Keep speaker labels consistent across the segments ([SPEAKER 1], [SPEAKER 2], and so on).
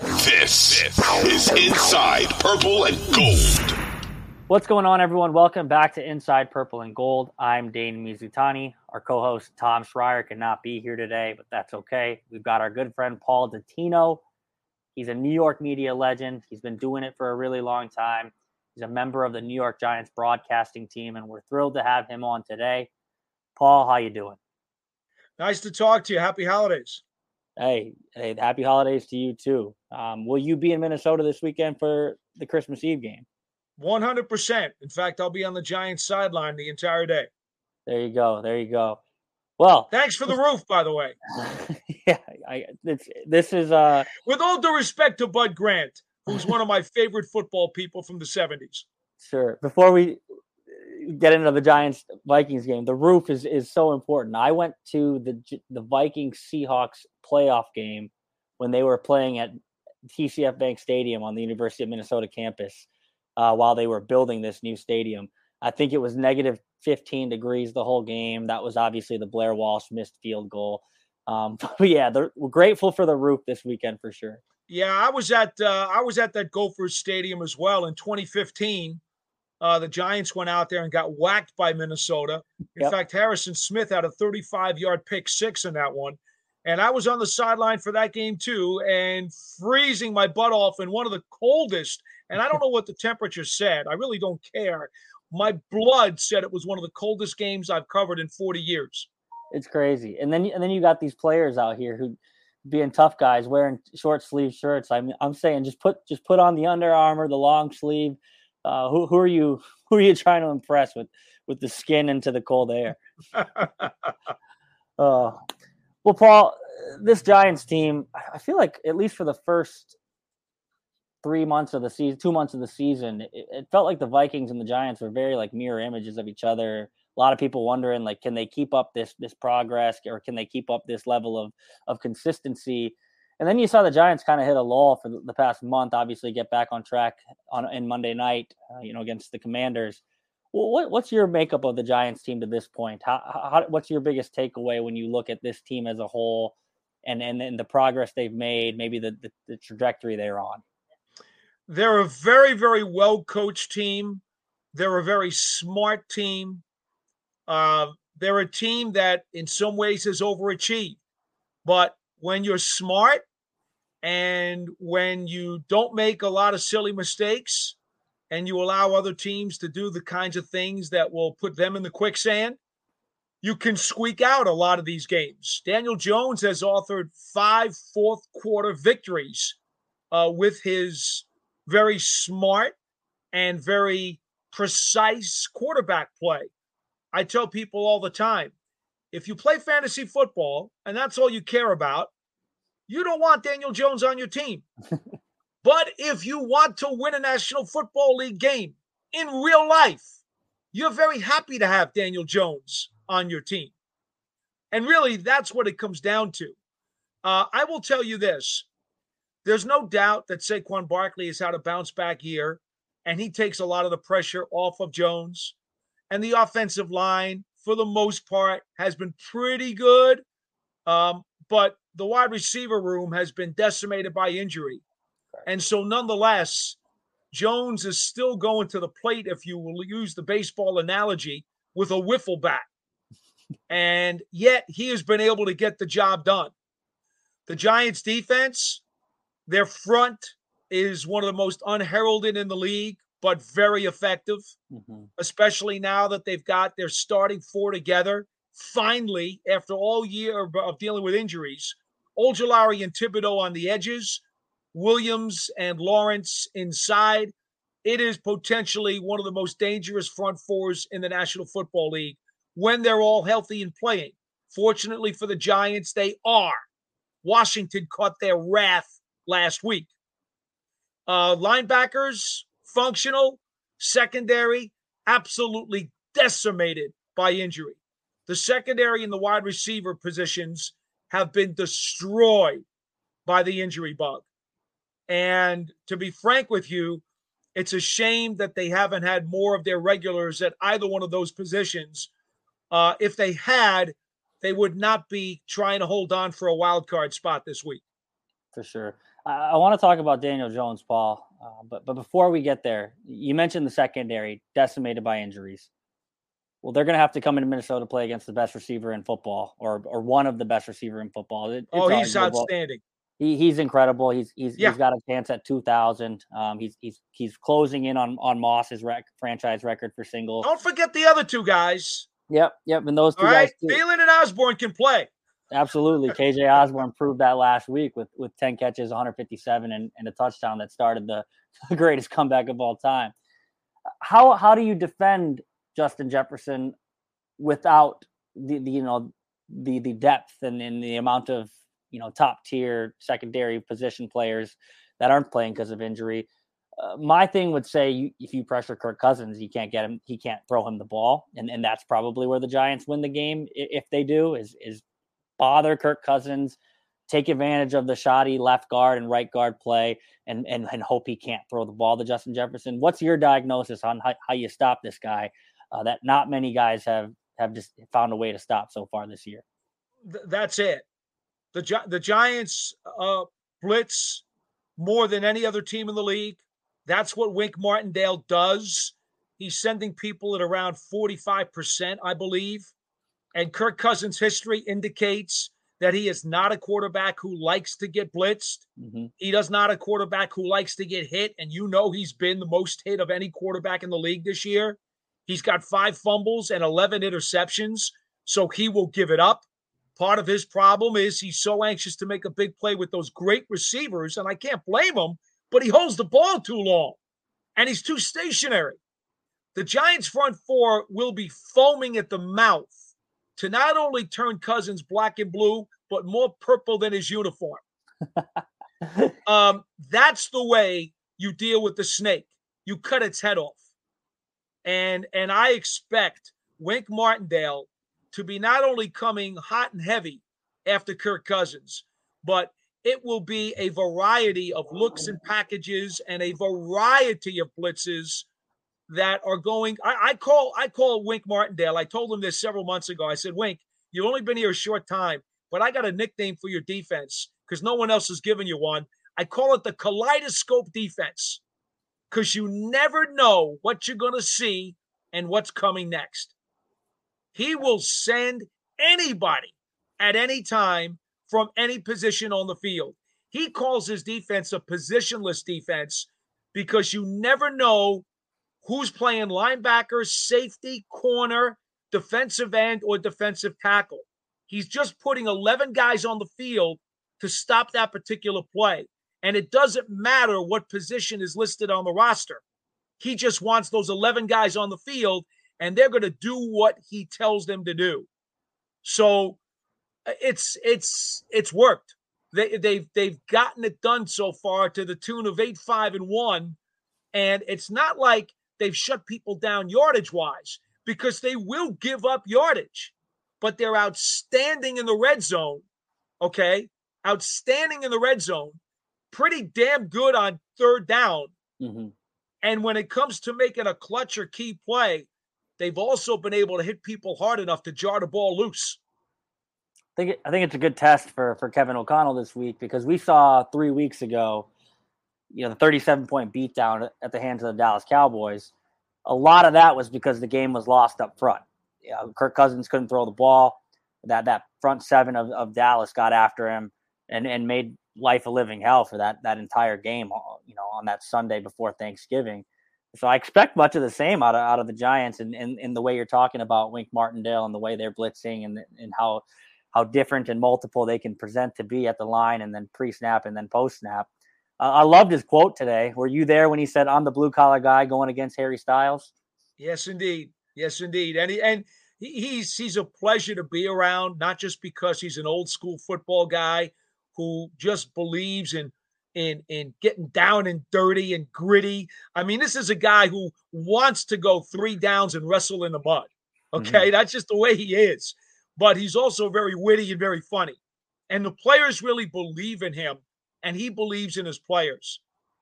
[SPEAKER 1] This is Inside Purple and Gold.
[SPEAKER 2] What's going on, everyone? Welcome back to Inside Purple and Gold. I'm Dane Mizutani. Our co host, Tom Schreier, cannot be here today, but that's okay. We've got our good friend, Paul Dottino. He's a New York media legend. He's been doing it for a really long time. He's a member of the New York Giants broadcasting team, and we're thrilled to have him on today. Paul, how you doing?
[SPEAKER 3] Nice to talk to you. Happy holidays.
[SPEAKER 2] Hey, hey, happy holidays to you too. Um, will you be in Minnesota this weekend for the Christmas Eve game?
[SPEAKER 3] 100%. In fact, I'll be on the Giants sideline the entire day.
[SPEAKER 2] There you go. There you go. Well,
[SPEAKER 3] thanks for the roof, by the way.
[SPEAKER 2] yeah, I, it's, this is uh
[SPEAKER 3] with all due respect to Bud Grant, who's one of my favorite football people from the 70s.
[SPEAKER 2] Sure. Before we get into the Giants Vikings game, the roof is is so important. I went to the the Vikings Seahawks playoff game when they were playing at TCF Bank Stadium on the University of Minnesota campus uh, while they were building this new stadium. I think it was negative 15 degrees the whole game. That was obviously the Blair Walsh missed field goal. Um, but yeah, we're grateful for the roof this weekend for sure.
[SPEAKER 3] Yeah, I was at uh, I was at that Gophers Stadium as well in 2015. Uh, the Giants went out there and got whacked by Minnesota. In yep. fact, Harrison Smith had a 35 yard pick six in that one. And I was on the sideline for that game too, and freezing my butt off in one of the coldest. And I don't know what the temperature said. I really don't care. My blood said it was one of the coldest games I've covered in 40 years.
[SPEAKER 2] It's crazy. And then and then you got these players out here who being tough guys wearing short sleeve shirts. I'm I'm saying just put just put on the Under Armour, the long sleeve. Uh, who who are you who are you trying to impress with with the skin into the cold air? uh, well, Paul, this Giants team, I feel like at least for the first three months of the season, two months of the season, it, it, felt like the Vikings and the Giants were very like mirror images of each other. A lot of people wondering like, can they keep up this this progress, or can they keep up this level of of consistency? And then you saw the Giants kind of hit a lull for the past month. Obviously, get back on track on in Monday night, uh, you know, against the Commanders what, what's your makeup of the Giants team to this point? How, how, what's your biggest takeaway when you look at this team as a whole, and and, and the progress they've made, maybe the, the, the trajectory they're on?
[SPEAKER 3] They're a very very well coached team. They're a very smart team. Uh, they're a team that, in some ways, has overachieved. But when you're smart and when you don't make a lot of silly mistakes and you allow other teams to do the kinds of things that will put them in the quicksand, you can squeak out a lot of these games. Daniel Jones has authored five fourth quarter victories uh, with his very smart and very precise quarterback play. I tell people all the time if you play fantasy football and that's all you care about, you don't want Daniel Jones on your team. But if you want to win a National Football League game in real life, you're very happy to have Daniel Jones on your team. And really, that's what it comes down to. Uh, I will tell you this there's no doubt that Saquon Barkley has had a bounce back year, and he takes a lot of the pressure off of Jones. And the offensive line, for the most part, has been pretty good. Um, but the wide receiver room has been decimated by injury. And so, nonetheless, Jones is still going to the plate, if you will use the baseball analogy, with a wiffle bat. And yet, he has been able to get the job done. The Giants' defense, Their front is one of the most unheralded in the league, but very effective, mm-hmm. especially now that they've got their starting four together. Finally, after all year of dealing with injuries, Ojulari and Thibodeaux on the edges, Williams and Lawrence inside. It is potentially one of the most dangerous front fours in the National Football League when they're all healthy and playing. Fortunately for the Giants, they are. Washington caught their wrath last week. Uh, linebackers, functional. Secondary, absolutely decimated by injury. The secondary and the wide receiver positions have been destroyed by the injury bug. And to be frank with you, it's a shame that they haven't had more of their regulars at either one of those positions. Uh, if they had, they would not be trying to hold on for a wild card spot this week.
[SPEAKER 2] For sure. I, I want to talk about Daniel Jones, Paul. Uh, but but before we get there, you mentioned the secondary decimated by injuries. Well, they're going to have to come into Minnesota to play against the best receiver in football, or or one of the best receiver in football. It,
[SPEAKER 3] oh, he's arguable. outstanding.
[SPEAKER 2] He, he's incredible. He's he's yeah. he's got a chance at two thousand. Um, he's he's he's closing in on on Moss's rec- franchise record for singles.
[SPEAKER 3] Don't forget the other two guys.
[SPEAKER 2] Yep, yep, and those two All guys.
[SPEAKER 3] Right? Thielen and Osborn can play.
[SPEAKER 2] Absolutely, KJ Osborn proved that last week with with ten catches, 157, and, and a touchdown that started the, the greatest comeback of all time. How how do you defend Justin Jefferson without the, the you know the the depth and, and the amount of you know top tier secondary position players that aren't playing because of injury. Uh, my thing would say you, if you pressure Kirk Cousins, you can't get him. He can't throw him the ball, and and that's probably where the Giants win the game if they do. Is is bother Kirk Cousins, take advantage of the shoddy left guard and right guard play, and and and hope he can't throw the ball to Justin Jefferson. What's your diagnosis on how, how you stop this guy? Uh, that not many guys have have just found a way to stop so far this year.
[SPEAKER 3] That's it the the Giants uh, blitz more than any other team in the league. That's what Wink Martindale does. He's sending people at around 45%, I believe. And Kirk Cousins' history indicates that he is not a quarterback who likes to get blitzed. Mm-hmm. He does not a quarterback who likes to get hit. And you know he's been the most hit of any quarterback in the league this year. He's got five fumbles and 11 interceptions. So he will give it up. Part of his problem is he's so anxious to make a big play with those great receivers, and I can't blame him, but he holds the ball too long and he's too stationary. The Giants' front four will be foaming at the mouth to not only turn Cousins black and blue, but more purple than his uniform. um, that's the way you deal with the snake. You cut its head off. And and I expect Wink Martindale to be not only coming hot and heavy after Kirk Cousins, but it will be a variety of looks and packages and a variety of blitzes that are going. I, I, call I call Wink Martindale. I told him this several months ago. I said, Wink, you've only been here a short time, but I got a nickname for your defense because no one else has given you one. I call it the kaleidoscope defense because you never know what you're going to see and what's coming next. He will send anybody at any time from any position on the field. He calls his defense a positionless defense because you never know who's playing linebacker, safety, corner, defensive end, or defensive tackle. He's just putting 11 guys on the field to stop that particular play. And it doesn't matter what position is listed on the roster. He just wants those 11 guys on the field and they're going to do what he tells them to do. So it's it's it's worked. They they've they've gotten it done so far to the tune of eight five and one, and it's not like they've shut people down yardage wise because they will give up yardage, but they're outstanding in the red zone. Okay, outstanding in the red zone, pretty damn good on third down. Mm-hmm. And when it comes to making a clutch or key play, they've also been able to hit people hard enough to jar the ball loose.
[SPEAKER 2] I think I think it's a good test for for Kevin O'Connell this week because we saw three weeks ago, you know, the 37 point beatdown at the hands of the Dallas Cowboys. A lot of that was because the game was lost up front. You know, Kirk Cousins couldn't throw the ball. That that front seven of, of Dallas got after him and and made life a living hell for that that entire game. You know, on that Sunday before Thanksgiving. So I expect much of the same out of out of the Giants, and in, in, in, the way you're talking about Wink Martindale and the way they're blitzing, and and how how different and multiple they can present to be at the line, and then pre snap and then post snap. Uh, I loved his quote today. Were you there when he said, "I'm the blue collar guy going against Harry Styles"?
[SPEAKER 3] Yes, indeed. Yes, indeed. And he, and he's he's a pleasure to be around, not just because he's an old school football guy who just believes in in in getting down and dirty and gritty. I mean, this is a guy who wants to go three downs and wrestle in the mud. Okay, mm-hmm. that's just the way he is. But he's also very witty and very funny. And the players really believe in him and he believes in his players.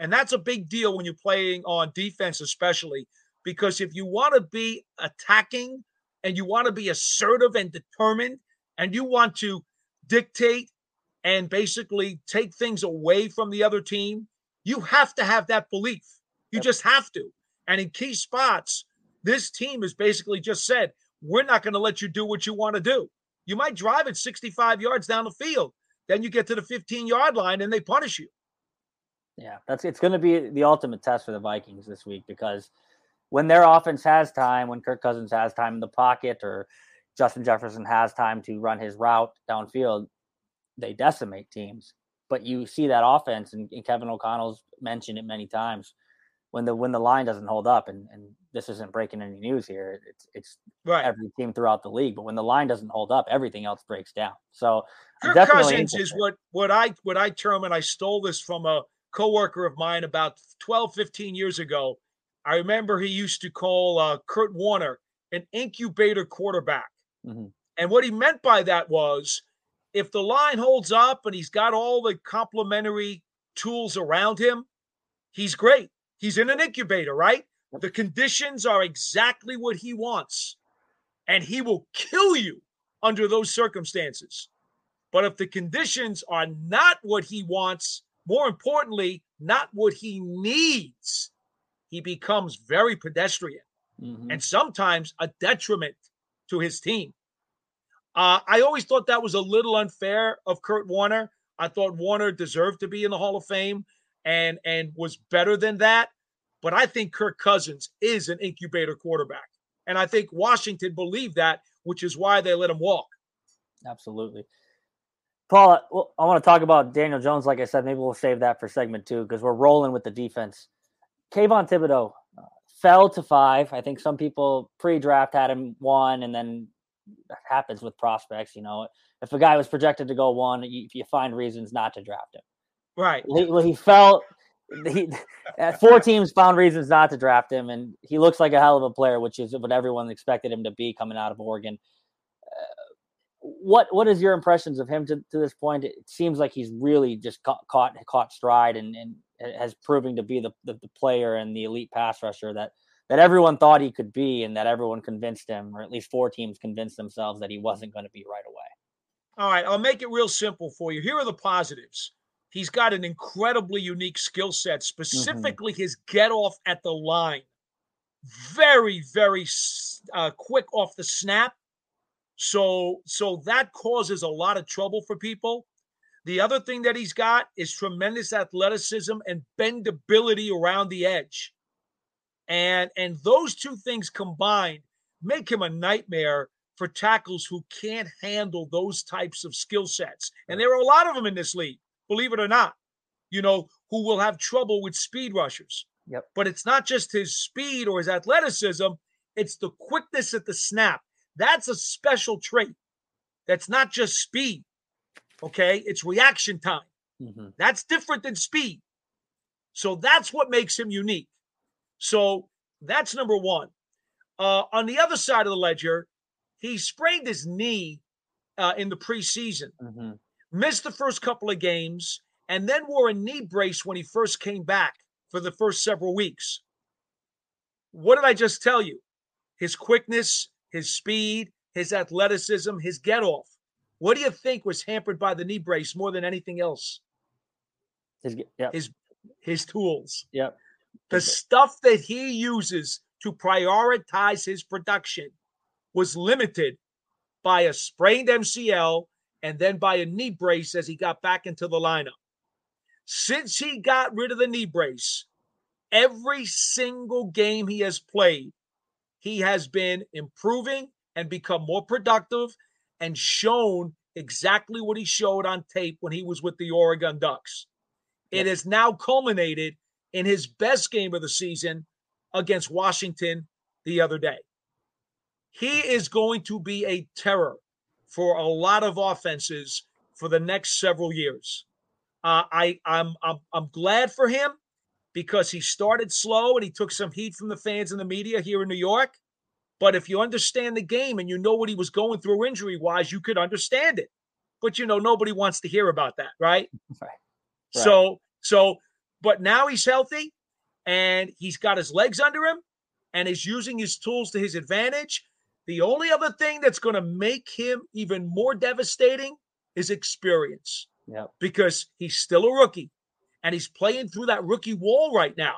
[SPEAKER 3] And that's a big deal when you're playing on defense, especially because if you want to be attacking and you want to be assertive and determined and you want to dictate and basically take things away from the other team, you have to have that belief. You just have to. And in key spots, this team has basically just said, we're not going to let you do what you want to do. You might drive it 65 yards down the field, then you get to the 15 yard line and they punish you.
[SPEAKER 2] Yeah, that's it's going to be the ultimate test for the Vikings this week because when their offense has time, when Kirk Cousins has time in the pocket or Justin Jefferson has time to run his route downfield, they decimate teams. But you see that offense, and, and Kevin O'Connell's mentioned it many times when the when the line doesn't hold up, and, and this isn't breaking any news here. It's it's
[SPEAKER 3] right.
[SPEAKER 2] every team throughout the league, but when the line doesn't hold up, everything else breaks down. So
[SPEAKER 3] Kirk Cousins is what what I what I term, and I stole this from a coworker of mine about 12, 15 years ago. I remember he used to call uh, Kurt Warner an incubator quarterback, mm-hmm. and what he meant by that was if the line holds up and he's got all the complementary tools around him, he's great. He's in an incubator, right? The conditions are exactly what he wants, and he will kill you under those circumstances. But if the conditions are not what he wants, more importantly, not what he needs, he becomes very pedestrian mm-hmm. and sometimes a detriment to his team. Uh, I always thought that was a little unfair of Kurt Warner. I thought Warner deserved to be in the Hall of Fame and and was better than that. But I think Kirk Cousins is an incubator quarterback. And I think Washington believed that, which is why they let him walk.
[SPEAKER 2] Absolutely. Paul, I want to talk about Daniel Jones. Like I said, maybe we'll save that for segment two because we're rolling with the defense. Kayvon Thibodeaux uh, fell to five. I think some people pre-draft had him one, and then happens with prospects. You know, if a guy was projected to go one, you, you find reasons not to draft him.
[SPEAKER 3] Right.
[SPEAKER 2] He, well, he fell he four teams found reasons not to draft him, and he looks like a hell of a player, which is what everyone expected him to be coming out of Oregon. Uh, what what is your impressions of him to, to this point? It seems like he's really just caught caught, caught stride and, and has proving to be the, the, the player and the elite pass rusher that that everyone thought he could be, and that everyone convinced him, or at least four teams convinced themselves that he wasn't going to be right away.
[SPEAKER 3] All right, I'll make it real simple for you. Here are the positives. He's got an incredibly unique skill set, mm-hmm. specifically mm-hmm. his get off at the line. Very, very uh, quick off the snap. So, so that causes a lot of trouble for people. The other thing that he's got is tremendous athleticism and bendability around the edge. And and those two things combined make him a nightmare for tackles who can't handle those types of skill sets. And there are a lot of them in this league believe it or not, you know, who will have trouble with speed rushers.
[SPEAKER 2] Yep.
[SPEAKER 3] But it's not just his speed or his athleticism, it's the quickness at the snap. That's a special trait. That's not just speed. Okay. It's reaction time. Mm-hmm. That's different than speed. So that's what makes him unique. So that's number one. Uh, on the other side of the ledger, he sprained his knee uh, in the preseason. Mm-hmm missed the first couple of games, and then wore a knee brace when he first came back for the first several weeks. What did I just tell you? His quickness, his speed, his athleticism, his get off. What do you think was hampered by the knee brace more than anything else?
[SPEAKER 2] His
[SPEAKER 3] his his tools.
[SPEAKER 2] Yep.
[SPEAKER 3] The stuff that he uses to prioritize his production was limited by a sprained MCL and then by a knee brace as he got back into the lineup. since he got rid of the knee brace, every single game he has played, he has been improving and become more productive and shown exactly what he showed on tape when he was with the Oregon Ducks. It has now culminated in his best game of the season against Washington the other day. He is going to be a terror for a lot of offenses for the next several years. Uh, I I'm, I'm I'm glad for him because he started slow and he took some heat from the fans and the media here in New York. But if you understand the game and you know what he was going through injury wise, you could understand it. But you know, nobody wants to hear about that, right?
[SPEAKER 2] Right.
[SPEAKER 3] So, so, but now he's healthy and he's got his legs under him and is using his tools to his advantage. The only other thing that's going to make him even more devastating is experience.
[SPEAKER 2] Yeah.
[SPEAKER 3] Because he's still a rookie and he's playing through that rookie wall right now.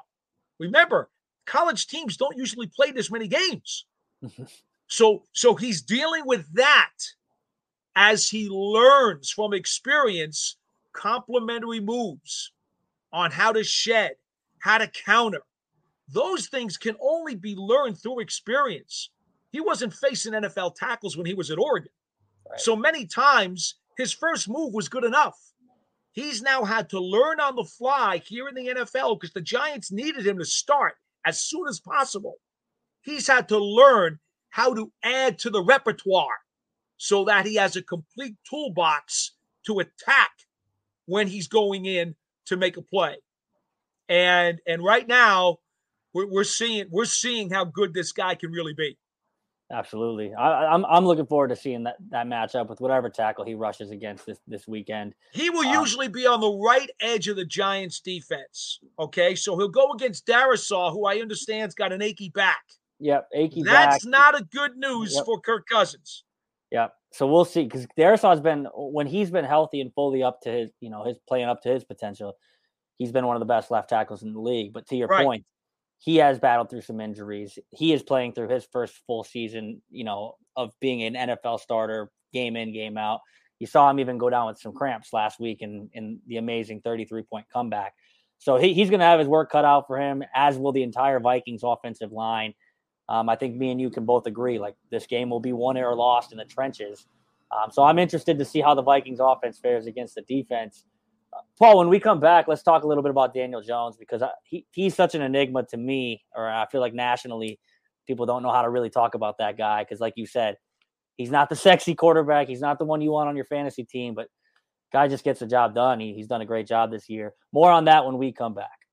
[SPEAKER 3] Remember, college teams don't usually play this many games. so so he's dealing with that as he learns from experience complementary moves on how to shed, how to counter. Those things can only be learned through experience. He wasn't facing NFL tackles when he was at Oregon.
[SPEAKER 2] Right.
[SPEAKER 3] So many times his first move was good enough. He's now had to learn on the fly here in the NFL because the Giants needed him to start as soon as possible. He's had to learn how to add to the repertoire so that he has a complete toolbox to attack when he's going in to make a play. And and right now we're, we're seeing we're seeing how good this guy can really be.
[SPEAKER 2] Absolutely. I, am I'm, I'm looking forward to seeing that that matchup with whatever tackle he rushes against this this weekend.
[SPEAKER 3] He will um, usually be on the right edge of the Giants defense. Okay, so he'll go against Darrisaw, who I understand's got an achy back.
[SPEAKER 2] Yep, achy
[SPEAKER 3] That's
[SPEAKER 2] back.
[SPEAKER 3] not a good news yep. for Kirk Cousins.
[SPEAKER 2] Yep. So we'll see because Darrisaw's been when he's been healthy and fully up to his, you know, his playing up to his potential. He's been one of the best left tackles in the league. But to your
[SPEAKER 3] right.
[SPEAKER 2] point, he has battled through some injuries. He is playing through his first full season, you know, of being an NFL starter, game in, game out. You saw him even go down with some cramps last week in in the amazing 33 point comeback. So he, he's going to have his work cut out for him, as will the entire Vikings offensive line. Um, I think me and you can both agree like this game will be won or lost in the trenches. Um, so I'm interested to see how the Vikings offense fares against the defense. Uh, Paul, when we come back, let's talk a little bit about Daniel Jones because I, he, he's such an enigma to me, or I feel like nationally, people don't know how to really talk about that guy because, like you said, he's not the sexy quarterback. He's not the one you want on your fantasy team, but guy just gets the job done. He, he's done a great job this year. More on that when we come back.